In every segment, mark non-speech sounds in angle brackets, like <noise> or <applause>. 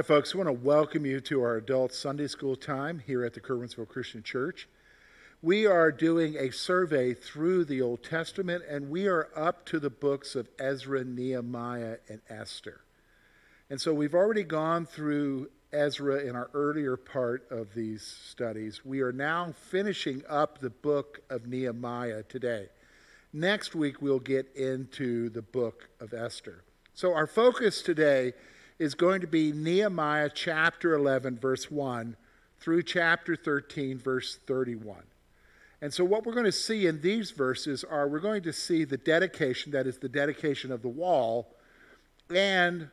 Hi, folks. I want to welcome you to our adult Sunday school time here at the Curwensville Christian Church. We are doing a survey through the Old Testament, and we are up to the books of Ezra, Nehemiah, and Esther. And so we've already gone through Ezra in our earlier part of these studies. We are now finishing up the book of Nehemiah today. Next week, we'll get into the book of Esther. So, our focus today is going to be Nehemiah chapter 11, verse 1 through chapter 13, verse 31. And so, what we're going to see in these verses are we're going to see the dedication, that is, the dedication of the wall, and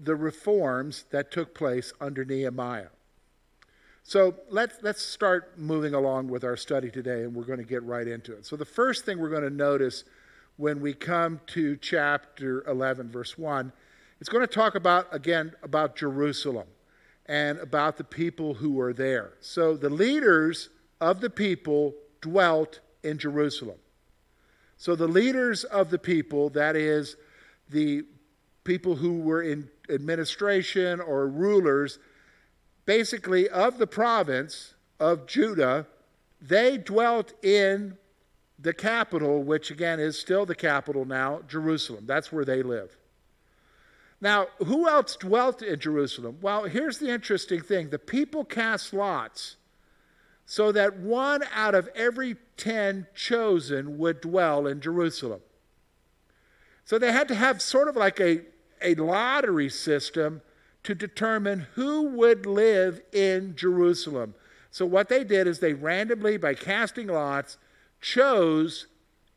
the reforms that took place under Nehemiah. So let's, let's start moving along with our study today, and we're going to get right into it. So, the first thing we're going to notice when we come to chapter 11, verse 1, it's going to talk about, again, about Jerusalem and about the people who were there. So the leaders of the people dwelt in Jerusalem. So the leaders of the people, that is, the people who were in administration or rulers, basically of the province of Judah, they dwelt in the capital, which again is still the capital now, Jerusalem. That's where they live. Now, who else dwelt in Jerusalem? Well, here's the interesting thing the people cast lots so that one out of every 10 chosen would dwell in Jerusalem. So they had to have sort of like a, a lottery system to determine who would live in Jerusalem. So what they did is they randomly, by casting lots, chose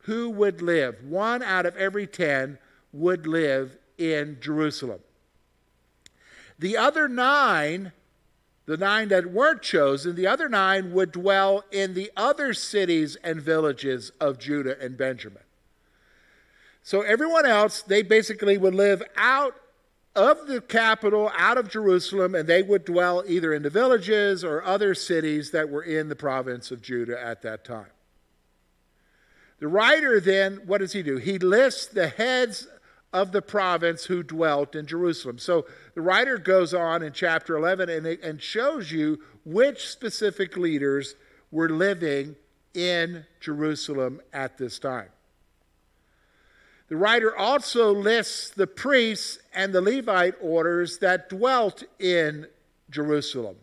who would live. One out of every 10 would live in Jerusalem. The other nine, the nine that weren't chosen, the other nine would dwell in the other cities and villages of Judah and Benjamin. So everyone else, they basically would live out of the capital, out of Jerusalem, and they would dwell either in the villages or other cities that were in the province of Judah at that time. The writer then, what does he do? He lists the heads of the province who dwelt in Jerusalem. So the writer goes on in chapter 11 and, and shows you which specific leaders were living in Jerusalem at this time. The writer also lists the priests and the Levite orders that dwelt in Jerusalem.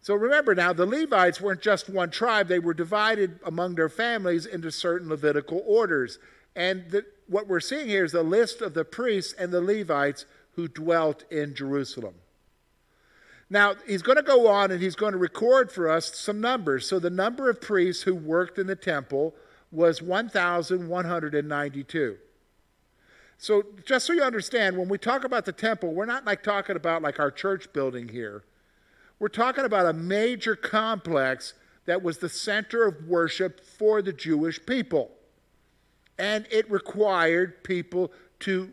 So remember now, the Levites weren't just one tribe, they were divided among their families into certain Levitical orders. And the, what we're seeing here is a list of the priests and the Levites who dwelt in Jerusalem. Now, he's going to go on and he's going to record for us some numbers. So, the number of priests who worked in the temple was 1,192. So, just so you understand, when we talk about the temple, we're not like talking about like our church building here. We're talking about a major complex that was the center of worship for the Jewish people and it required people to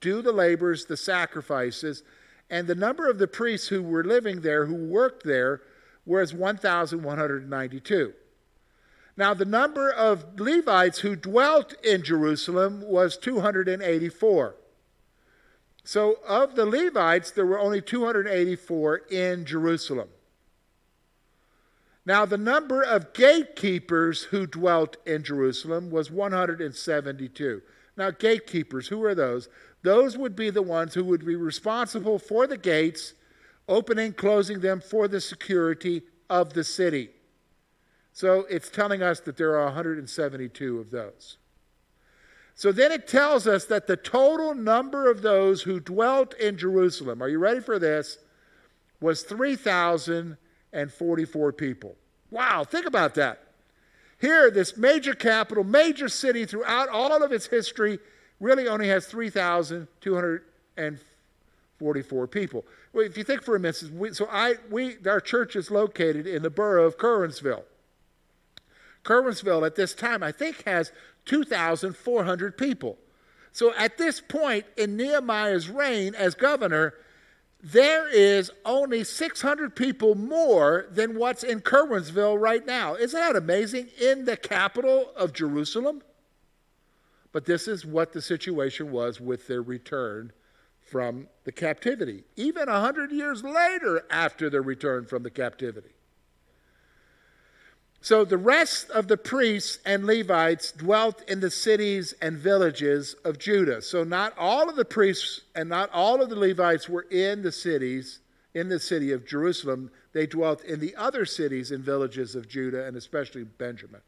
do the labors, the sacrifices, and the number of the priests who were living there, who worked there, was 1,192. Now, the number of Levites who dwelt in Jerusalem was 284. So, of the Levites, there were only 284 in Jerusalem. Now, the number of gatekeepers who dwelt in Jerusalem was 172. Now, gatekeepers, who are those? Those would be the ones who would be responsible for the gates, opening, closing them for the security of the city. So it's telling us that there are 172 of those. So then it tells us that the total number of those who dwelt in Jerusalem, are you ready for this? Was 3,000 and 44 people. Wow, think about that. Here, this major capital, major city throughout all of its history, really only has 3,244 people. Well, if you think for a minute, so I, we, our church is located in the borough of Curwensville. Curwensville at this time, I think, has 2,400 people. So at this point in Nehemiah's reign as governor, there is only 600 people more than what's in Curwensville right now. Isn't that amazing? In the capital of Jerusalem? But this is what the situation was with their return from the captivity, even a hundred years later after their return from the captivity. So the rest of the priests and Levites dwelt in the cities and villages of Judah. So not all of the priests and not all of the Levites were in the cities, in the city of Jerusalem. They dwelt in the other cities and villages of Judah and especially Benjamin.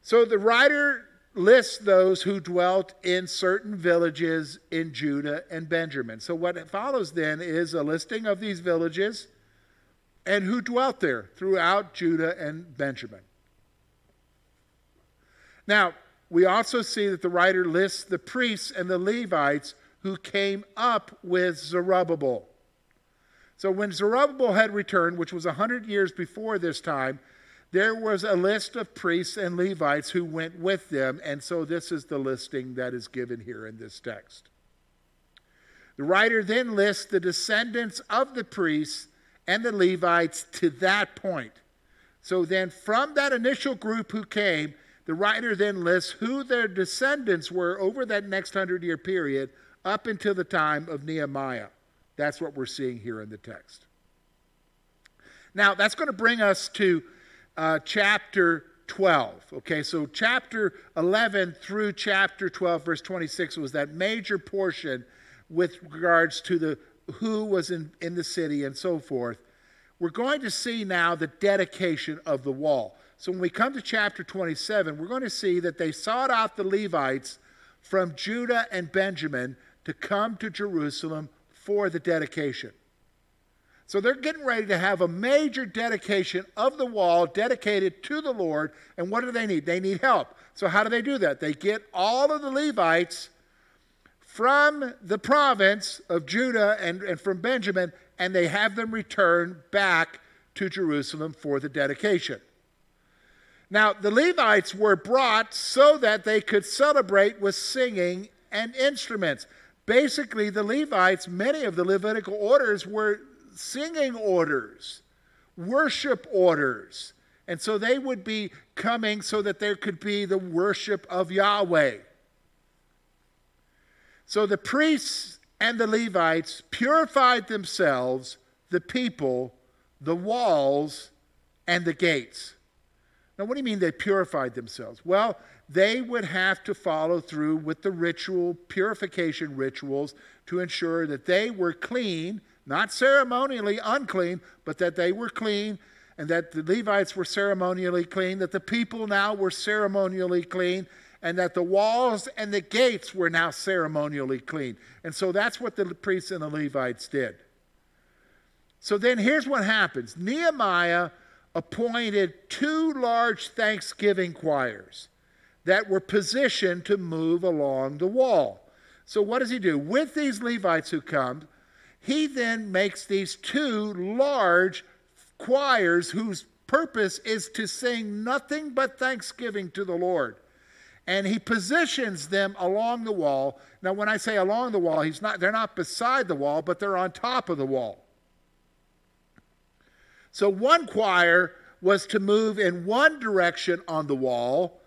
So the writer lists those who dwelt in certain villages in Judah and Benjamin. So what follows then is a listing of these villages and who dwelt there throughout Judah and Benjamin. Now, we also see that the writer lists the priests and the Levites who came up with Zerubbabel. So when Zerubbabel had returned, which was 100 years before this time, there was a list of priests and Levites who went with them, and so this is the listing that is given here in this text. The writer then lists the descendants of the priests and the Levites to that point. So then, from that initial group who came, the writer then lists who their descendants were over that next hundred year period up until the time of Nehemiah. That's what we're seeing here in the text. Now, that's going to bring us to uh, chapter 12. Okay, so chapter 11 through chapter 12, verse 26 was that major portion with regards to the who was in, in the city and so forth, we're going to see now the dedication of the wall. So when we come to chapter 27, we're going to see that they sought out the Levites from Judah and Benjamin to come to Jerusalem for the dedication. So they're getting ready to have a major dedication of the wall dedicated to the Lord. And what do they need? They need help. So, how do they do that? They get all of the Levites from the province of Judah and, and from Benjamin, and they have them return back to Jerusalem for the dedication. Now, the Levites were brought so that they could celebrate with singing and instruments. Basically, the Levites, many of the Levitical orders were singing orders, worship orders. And so they would be coming so that there could be the worship of Yahweh. So the priests and the Levites purified themselves, the people, the walls, and the gates. Now, what do you mean they purified themselves? Well, they would have to follow through with the ritual, purification rituals, to ensure that they were clean, not ceremonially unclean, but that they were clean, and that the Levites were ceremonially clean, that the people now were ceremonially clean, and that the walls and the gates were now ceremonially clean. And so that's what the priests and the Levites did. So then here's what happens Nehemiah appointed two large thanksgiving choirs that were positioned to move along the wall. So what does he do? With these Levites who come, he then makes these two large choirs whose purpose is to sing nothing but thanksgiving to the Lord and he positions them along the wall. Now, when I say along the wall, he's not, they're not beside the wall, but they're on top of the wall. So one choir was to move in one direction on the wall,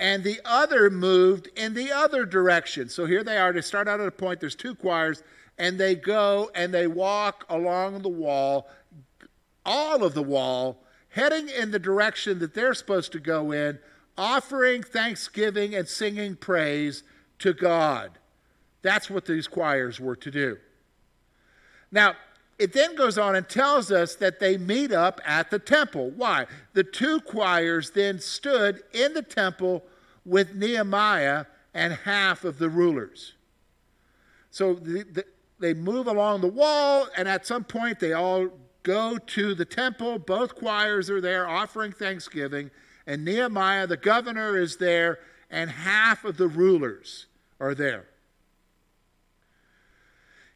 and the other moved in the other direction. So here they are. They start out at a point, there's two choirs, and they go and they walk along the wall, all of the wall, heading in the direction that they're supposed to go in offering thanksgiving and singing praise to God. That's what these choirs were to do. Now, it then goes on and tells us that they meet up at the temple. Why? The two choirs then stood in the temple with Nehemiah and half of the rulers. So the, the, they move along the wall, and at some point they all go to the temple. Both choirs are there offering thanksgiving and Nehemiah, the governor, is there, and half of the rulers are there.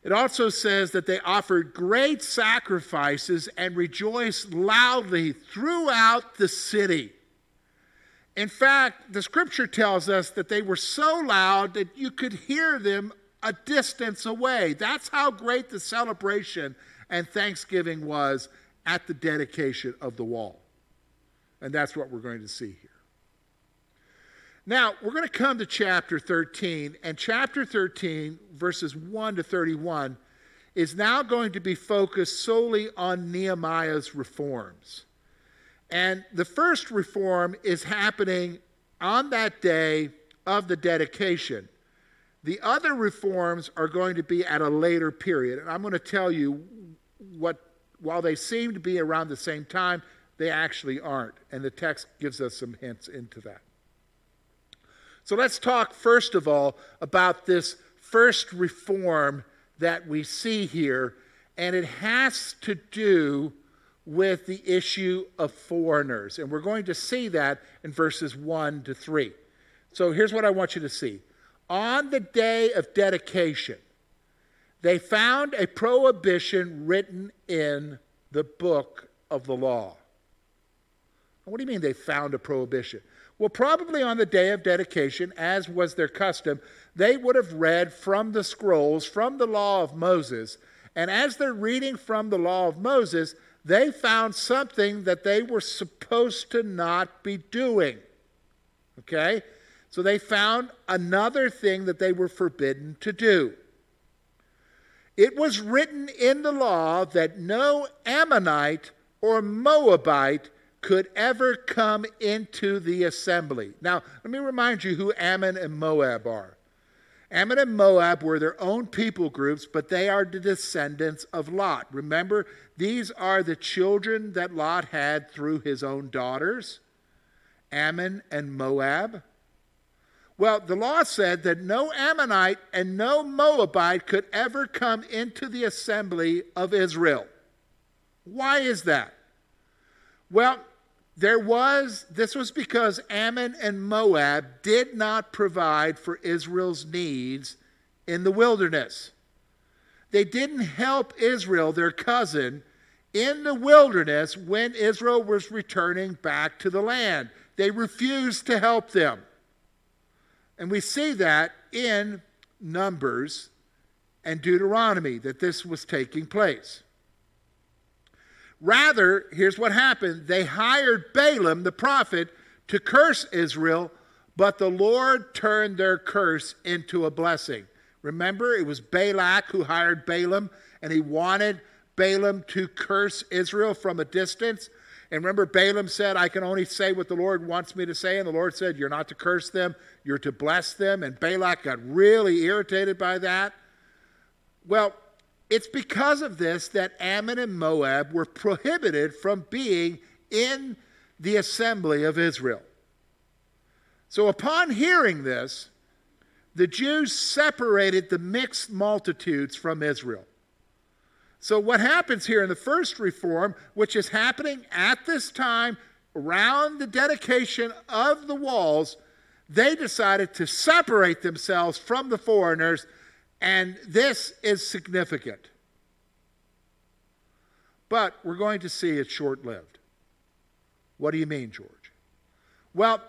It also says that they offered great sacrifices and rejoiced loudly throughout the city. In fact, the scripture tells us that they were so loud that you could hear them a distance away. That's how great the celebration and thanksgiving was at the dedication of the wall. And that's what we're going to see here. Now, we're going to come to chapter 13, and chapter 13, verses 1 to 31, is now going to be focused solely on Nehemiah's reforms. And the first reform is happening on that day of the dedication. The other reforms are going to be at a later period. And I'm going to tell you what, while they seem to be around the same time, they actually aren't. And the text gives us some hints into that. So let's talk first of all about this first reform that we see here. And it has to do with the issue of foreigners. And we're going to see that in verses 1 to 3. So here's what I want you to see. On the day of dedication, they found a prohibition written in the book of the law. What do you mean they found a prohibition? Well, probably on the day of dedication, as was their custom, they would have read from the scrolls, from the law of Moses. And as they're reading from the law of Moses, they found something that they were supposed to not be doing. Okay? So they found another thing that they were forbidden to do. It was written in the law that no Ammonite or Moabite could ever come into the assembly. Now, let me remind you who Ammon and Moab are. Ammon and Moab were their own people groups, but they are the descendants of Lot. Remember, these are the children that Lot had through his own daughters, Ammon and Moab. Well, the law said that no Ammonite and no Moabite could ever come into the assembly of Israel. Why is that? Well, there was, this was because Ammon and Moab did not provide for Israel's needs in the wilderness. They didn't help Israel, their cousin, in the wilderness when Israel was returning back to the land. They refused to help them. And we see that in Numbers and Deuteronomy that this was taking place. Rather, here's what happened they hired Balaam, the prophet, to curse Israel, but the Lord turned their curse into a blessing. Remember, it was Balak who hired Balaam, and he wanted Balaam to curse Israel from a distance. And remember, Balaam said, I can only say what the Lord wants me to say. And the Lord said, You're not to curse them, you're to bless them. And Balak got really irritated by that. Well, it's because of this that Ammon and Moab were prohibited from being in the assembly of Israel. So, upon hearing this, the Jews separated the mixed multitudes from Israel. So, what happens here in the first reform, which is happening at this time around the dedication of the walls, they decided to separate themselves from the foreigners and this is significant. But we're going to see it's short lived. What do you mean, George? Well,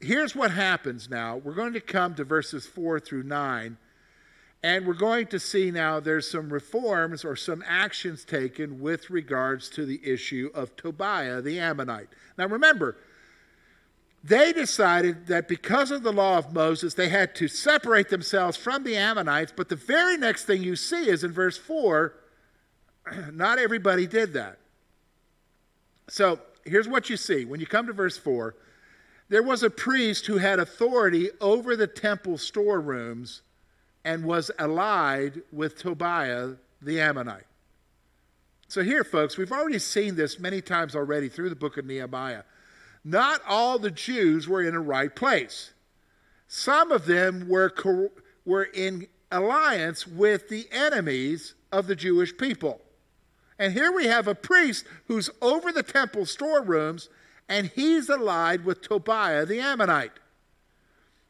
here's what happens now. We're going to come to verses 4 through 9, and we're going to see now there's some reforms or some actions taken with regards to the issue of Tobiah the Ammonite. Now remember, they decided that because of the law of Moses, they had to separate themselves from the Ammonites. But the very next thing you see is in verse 4 <clears throat> not everybody did that. So here's what you see. When you come to verse 4, there was a priest who had authority over the temple storerooms and was allied with Tobiah the Ammonite. So, here, folks, we've already seen this many times already through the book of Nehemiah. Not all the Jews were in a right place. Some of them were, were in alliance with the enemies of the Jewish people. And here we have a priest who's over the temple storerooms, and he's allied with Tobiah the Ammonite.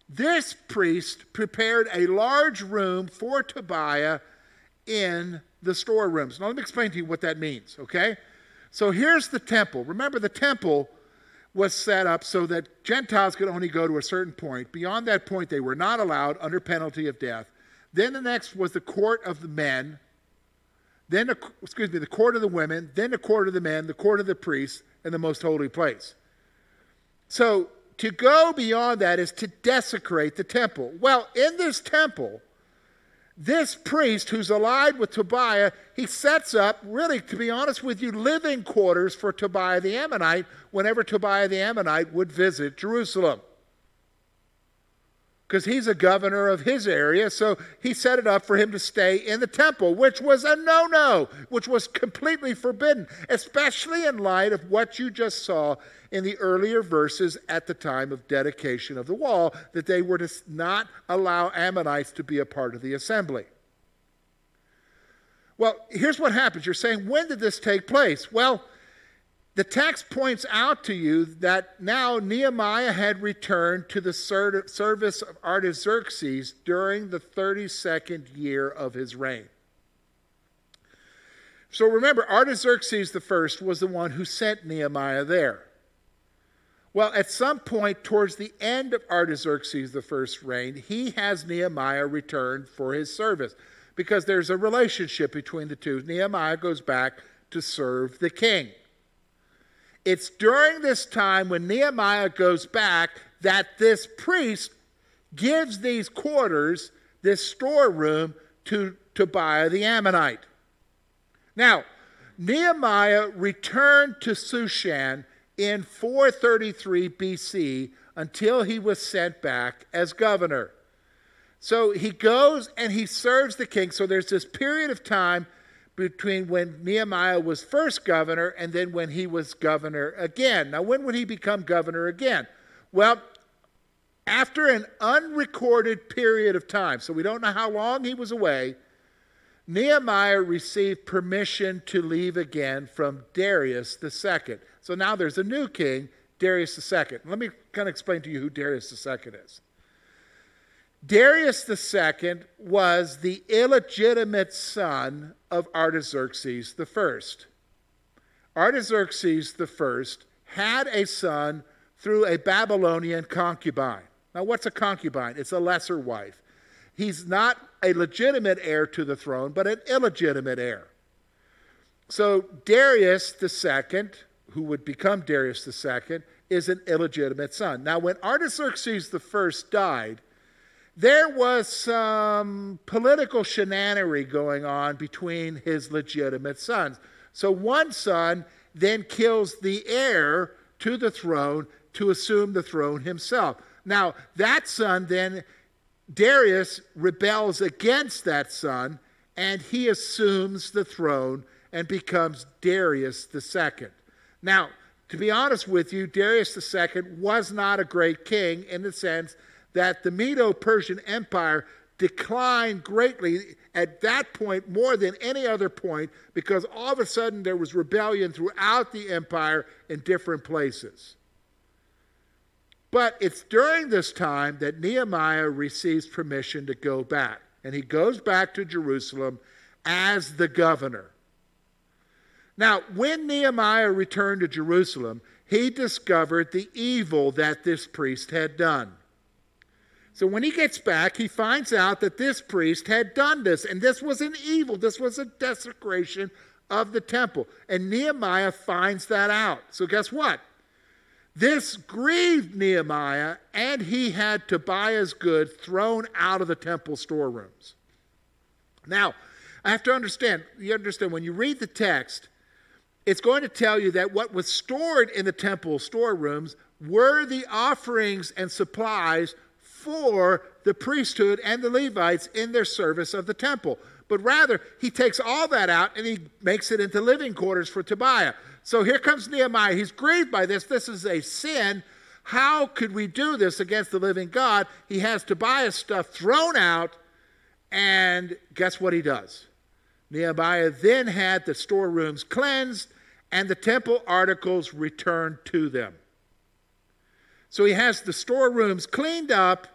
This priest prepared a large room for Tobiah in the storerooms. Now, let me explain to you what that means, okay? So here's the temple. Remember, the temple was set up so that Gentiles could only go to a certain point. Beyond that point, they were not allowed under penalty of death. Then the next was the court of the men. Then, the, excuse me, the court of the women, then the court of the men, the court of the priests, and the most holy place. So to go beyond that is to desecrate the temple. Well, in this temple, this priest who's allied with Tobiah, he sets up, really, to be honest with you, living quarters for Tobiah the Ammonite whenever Tobiah the Ammonite would visit Jerusalem because he's a governor of his area. So he set it up for him to stay in the temple, which was a no no, which was completely forbidden, especially in light of what you just saw in the earlier verses at the time of dedication of the wall, that they were to not allow Ammonites to be a part of the assembly. Well, here's what happens. You're saying, when did this take place? Well, the text points out to you that now Nehemiah had returned to the service of Artaxerxes during the 32nd year of his reign. So remember, Artaxerxes I was the one who sent Nehemiah there. Well, at some point towards the end of Artaxerxes I's reign, he has Nehemiah return for his service because there's a relationship between the two. Nehemiah goes back to serve the king. It's during this time when Nehemiah goes back that this priest gives these quarters, this storeroom, to Tobiah the Ammonite. Now, Nehemiah returned to Shushan in 433 BC until he was sent back as governor. So he goes and he serves the king. So there's this period of time between when Nehemiah was first governor and then when he was governor again. Now, when would he become governor again? Well, after an unrecorded period of time, so we don't know how long he was away, Nehemiah received permission to leave again from Darius II. So now there's a new king, Darius II. Let me kind of explain to you who Darius II is. Darius II was the illegitimate son of Artaxerxes I. Artaxerxes I had a son through a Babylonian concubine. Now, what's a concubine? It's a lesser wife. He's not a legitimate heir to the throne, but an illegitimate heir. So, Darius II, who would become Darius II, is an illegitimate son. Now, when Artaxerxes I died, there was some political shenanery going on between his legitimate sons. So one son then kills the heir to the throne to assume the throne himself. Now, that son then, Darius rebels against that son and he assumes the throne and becomes Darius II. Now, to be honest with you, Darius II was not a great king in the sense that the Medo Persian Empire declined greatly at that point more than any other point because all of a sudden there was rebellion throughout the empire in different places. But it's during this time that Nehemiah receives permission to go back. And he goes back to Jerusalem as the governor. Now, when Nehemiah returned to Jerusalem, he discovered the evil that this priest had done. So when he gets back, he finds out that this priest had done this, and this was an evil. This was a desecration of the temple. And Nehemiah finds that out. So guess what? This grieved Nehemiah, and he had Tobiah's goods thrown out of the temple storerooms. Now, I have to understand, you understand, when you read the text, it's going to tell you that what was stored in the temple storerooms were the offerings and supplies for the priesthood and the Levites in their service of the temple. But rather, he takes all that out and he makes it into living quarters for Tobiah. So here comes Nehemiah. He's grieved by this. This is a sin. How could we do this against the living God? He has Tobiah's stuff thrown out, and guess what he does? Nehemiah then had the storerooms cleansed and the temple articles returned to them. So he has the storerooms cleaned up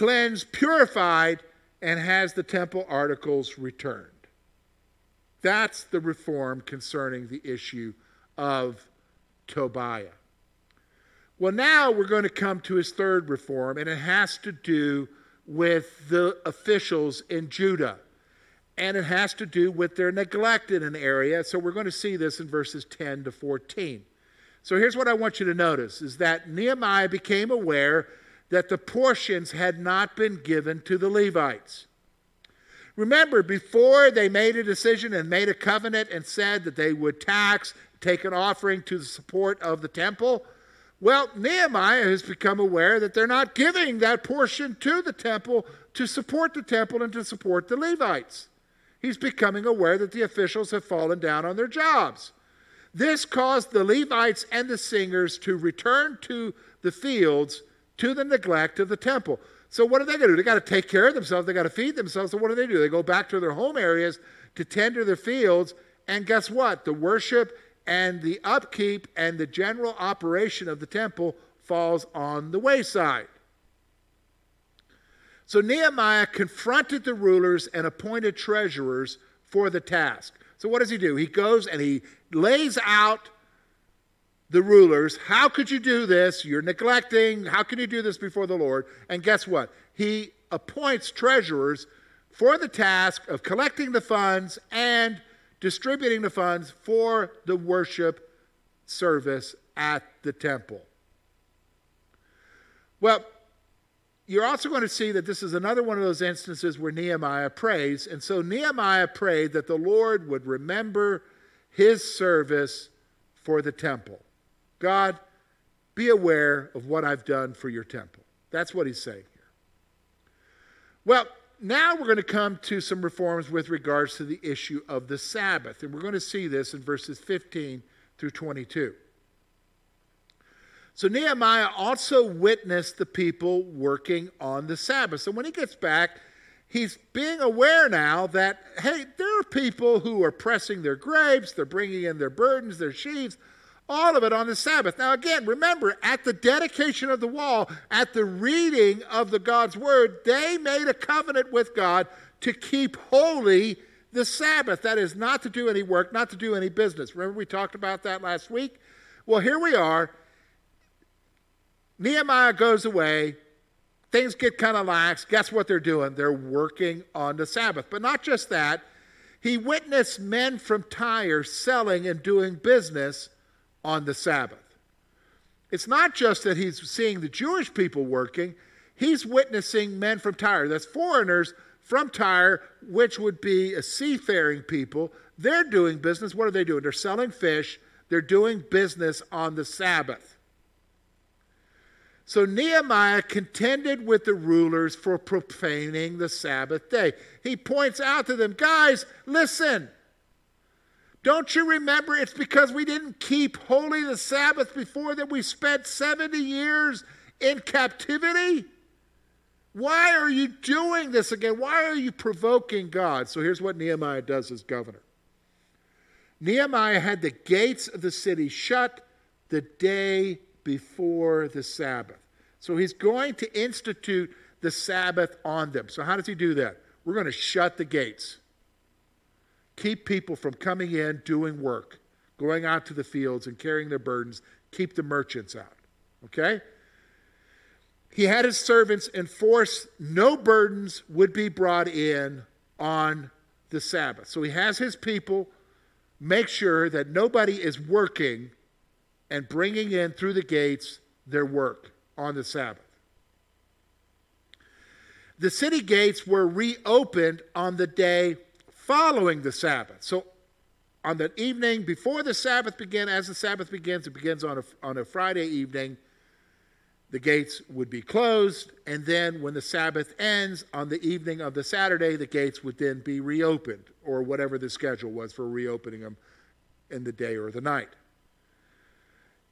cleansed, purified, and has the temple articles returned. That's the reform concerning the issue of Tobiah. Well, now we're going to come to his third reform, and it has to do with the officials in Judah. And it has to do with their neglect in an area. So we're going to see this in verses 10 to 14. So here's what I want you to notice is that Nehemiah became aware that the portions had not been given to the Levites. Remember, before they made a decision and made a covenant and said that they would tax, take an offering to the support of the temple, well, Nehemiah has become aware that they're not giving that portion to the temple to support the temple and to support the Levites. He's becoming aware that the officials have fallen down on their jobs. This caused the Levites and the singers to return to the fields to the neglect of the temple. So, what are they going to do? They got to take care of themselves, they got to feed themselves. So, what do they do? They go back to their home areas to tend to their fields. And guess what? The worship and the upkeep and the general operation of the temple falls on the wayside. So Nehemiah confronted the rulers and appointed treasurers for the task. So what does he do? He goes and he lays out the rulers, how could you do this? You're neglecting. How can you do this before the Lord? And guess what? He appoints treasurers for the task of collecting the funds and distributing the funds for the worship service at the temple. Well, you're also going to see that this is another one of those instances where Nehemiah prays. And so Nehemiah prayed that the Lord would remember his service for the temple. God, be aware of what I've done for your temple. That's what he's saying here. Well, now we're going to come to some reforms with regards to the issue of the Sabbath. And we're going to see this in verses 15 through 22. So Nehemiah also witnessed the people working on the Sabbath. So when he gets back, he's being aware now that, hey, there are people who are pressing their grapes, they're bringing in their burdens, their sheaves, all of it on the Sabbath. Now, again, remember, at the dedication of the wall, at the reading of the God's word, they made a covenant with God to keep holy the Sabbath. That is, not to do any work, not to do any business. Remember, we talked about that last week? Well, here we are. Nehemiah goes away. Things get kind of lax. Guess what they're doing? They're working on the Sabbath. But not just that, he witnessed men from Tyre selling and doing business on the Sabbath. It's not just that he's seeing the Jewish people working, he's witnessing men from Tyre. That's foreigners from Tyre, which would be a seafaring people. They're doing business. What are they doing? They're selling fish, they're doing business on the Sabbath. So Nehemiah contended with the rulers for profaning the Sabbath day. He points out to them, guys, listen. Don't you remember? It's because we didn't keep holy the Sabbath before that we spent 70 years in captivity. Why are you doing this again? Why are you provoking God? So here's what Nehemiah does as governor Nehemiah had the gates of the city shut the day before the Sabbath. So he's going to institute the Sabbath on them. So, how does he do that? We're going to shut the gates keep people from coming in, doing work, going out to the fields and carrying their burdens, keep the merchants out. Okay? He had his servants enforce no burdens would be brought in on the Sabbath. So he has his people make sure that nobody is working and bringing in through the gates their work on the Sabbath. The city gates were reopened on the day following the Sabbath. So on the evening before the Sabbath began, as the Sabbath begins, it begins on a, on a Friday evening, the gates would be closed. And then when the Sabbath ends, on the evening of the Saturday, the gates would then be reopened, or whatever the schedule was for reopening them in the day or the night.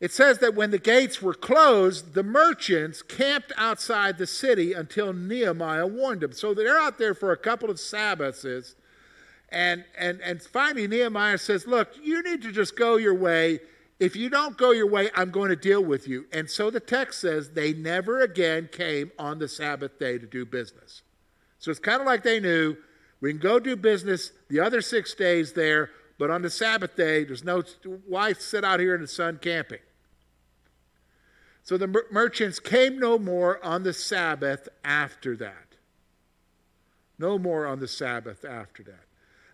It says that when the gates were closed, the merchants camped outside the city until Nehemiah warned them. So they're out there for a couple of Sabbaths and, and, and finally, Nehemiah says, Look, you need to just go your way. If you don't go your way, I'm going to deal with you. And so the text says they never again came on the Sabbath day to do business. So it's kind of like they knew we can go do business the other six days there, but on the Sabbath day, there's no, why sit out here in the sun camping? So the mer- merchants came no more on the Sabbath after that. No more on the Sabbath after that.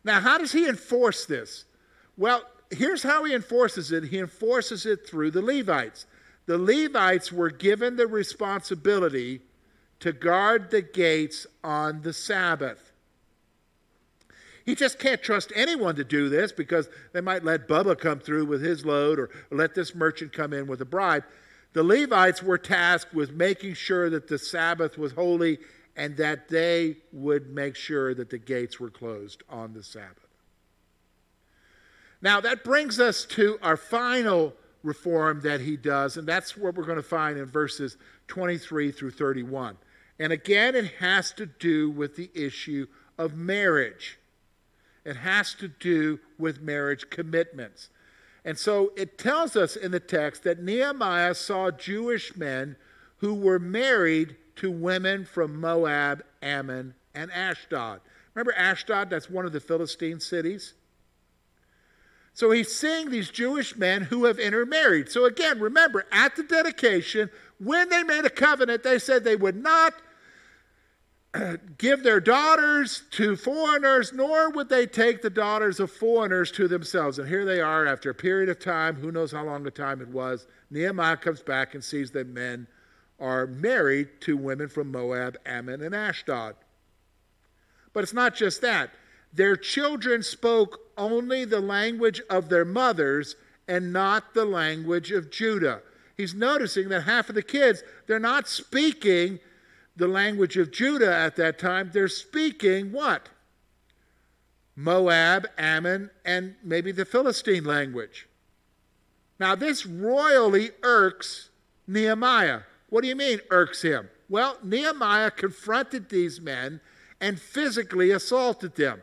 Now, how does he enforce this? Well, here's how he enforces it he enforces it through the Levites. The Levites were given the responsibility to guard the gates on the Sabbath. He just can't trust anyone to do this because they might let Bubba come through with his load or let this merchant come in with a bribe. The Levites were tasked with making sure that the Sabbath was holy and that they would make sure that the gates were closed on the Sabbath. Now, that brings us to our final reform that he does, and that's what we're going to find in verses 23 through 31. And again, it has to do with the issue of marriage. It has to do with marriage commitments. And so it tells us in the text that Nehemiah saw Jewish men who were married to women from Moab, Ammon, and Ashdod. Remember Ashdod? That's one of the Philistine cities. So he's seeing these Jewish men who have intermarried. So again, remember, at the dedication, when they made a covenant, they said they would not <clears throat> give their daughters to foreigners, nor would they take the daughters of foreigners to themselves. And here they are after a period of time, who knows how long the time it was. Nehemiah comes back and sees that men are married to women from Moab, Ammon, and Ashdod. But it's not just that. Their children spoke only the language of their mothers and not the language of Judah. He's noticing that half of the kids, they're not speaking the language of Judah at that time, they're speaking what? Moab, Ammon, and maybe the Philistine language. Now, this royally irks Nehemiah. What do you mean, irks him? Well, Nehemiah confronted these men and physically assaulted them.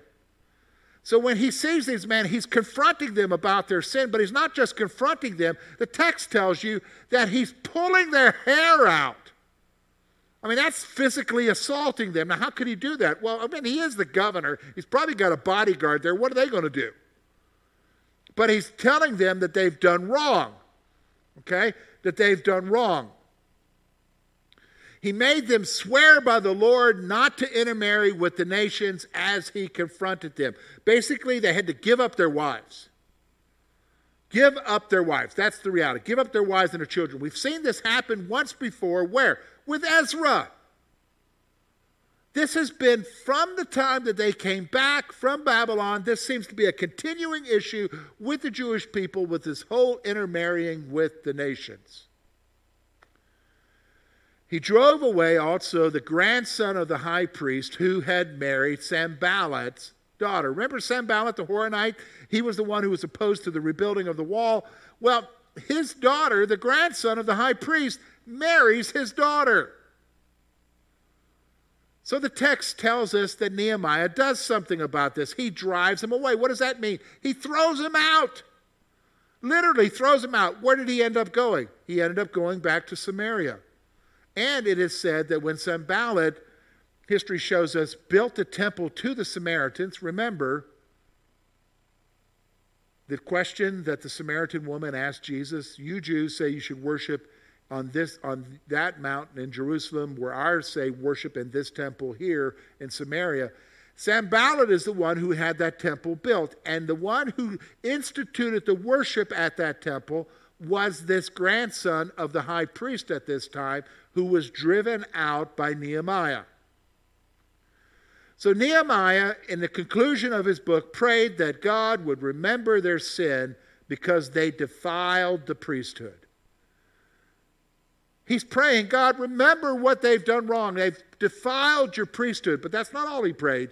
So when he sees these men, he's confronting them about their sin, but he's not just confronting them. The text tells you that he's pulling their hair out. I mean, that's physically assaulting them. Now, how could he do that? Well, I mean, he is the governor. He's probably got a bodyguard there. What are they going to do? But he's telling them that they've done wrong. Okay? That they've done wrong. He made them swear by the Lord not to intermarry with the nations as he confronted them. Basically, they had to give up their wives. Give up their wives. That's the reality. Give up their wives and their children. We've seen this happen once before. Where? with Ezra. This has been from the time that they came back from Babylon. This seems to be a continuing issue with the Jewish people with this whole intermarrying with the nations. He drove away also the grandson of the high priest who had married Sanballat's daughter. Remember Sanballat the Horonite? He was the one who was opposed to the rebuilding of the wall. Well, his daughter, the grandson of the high priest, marries his daughter. So the text tells us that Nehemiah does something about this. He drives him away. What does that mean? He throws him out. Literally throws him out. Where did he end up going? He ended up going back to Samaria. And it is said that when Sanballat, history shows us, built a temple to the Samaritans, remember the question that the Samaritan woman asked Jesus, you Jews say you should worship on this on that mountain in Jerusalem, where ours say worship in this temple here in Samaria. Sanballat is the one who had that temple built, and the one who instituted the worship at that temple was this grandson of the high priest at this time, who was driven out by Nehemiah. So Nehemiah, in the conclusion of his book, prayed that God would remember their sin because they defiled the priesthood. He's praying, God, remember what they've done wrong. They've defiled your priesthood. But that's not all he prayed.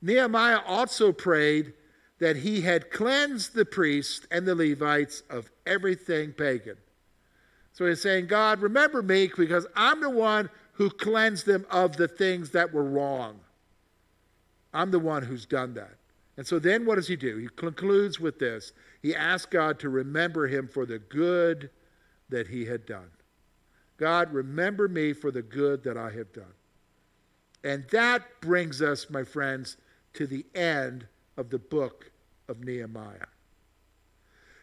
Nehemiah also prayed that he had cleansed the priests and the Levites of everything pagan. So he's saying, God, remember me because I'm the one who cleansed them of the things that were wrong. I'm the one who's done that. And so then what does he do? He concludes with this. He asks God to remember him for the good that he had done. God, remember me for the good that I have done. And that brings us, my friends, to the end of the book of Nehemiah.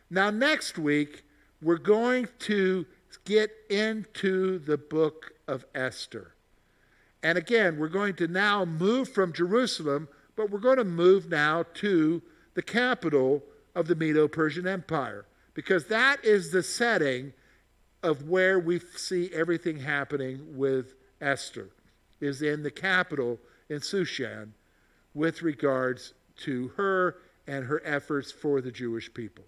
Now, next week, we're going to get into the book of Esther. And again, we're going to now move from Jerusalem, but we're going to move now to the capital of the Medo Persian Empire, because that is the setting of where we see everything happening with Esther, is in the capital in Shushan with regards to her and her efforts for the Jewish people.